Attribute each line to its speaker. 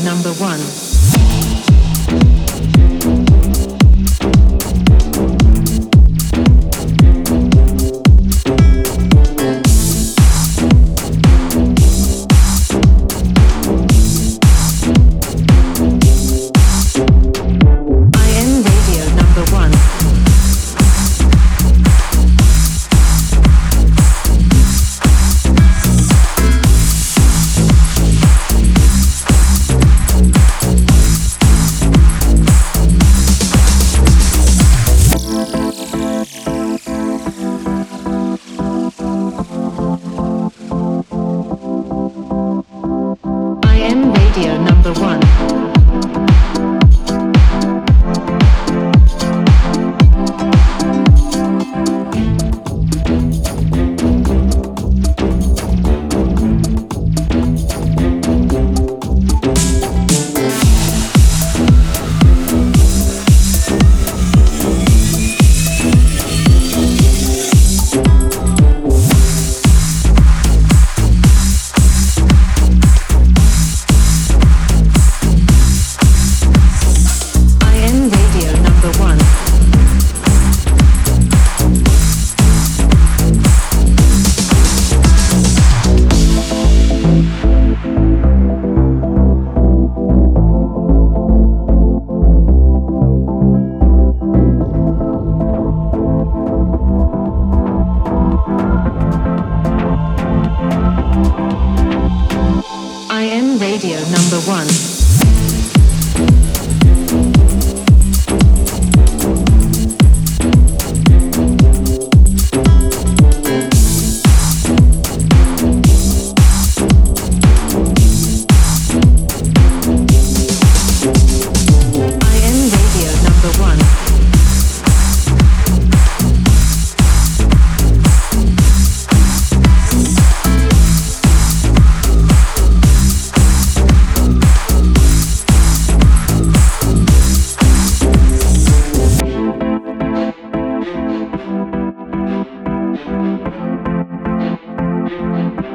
Speaker 1: number one. I am radio number one. Música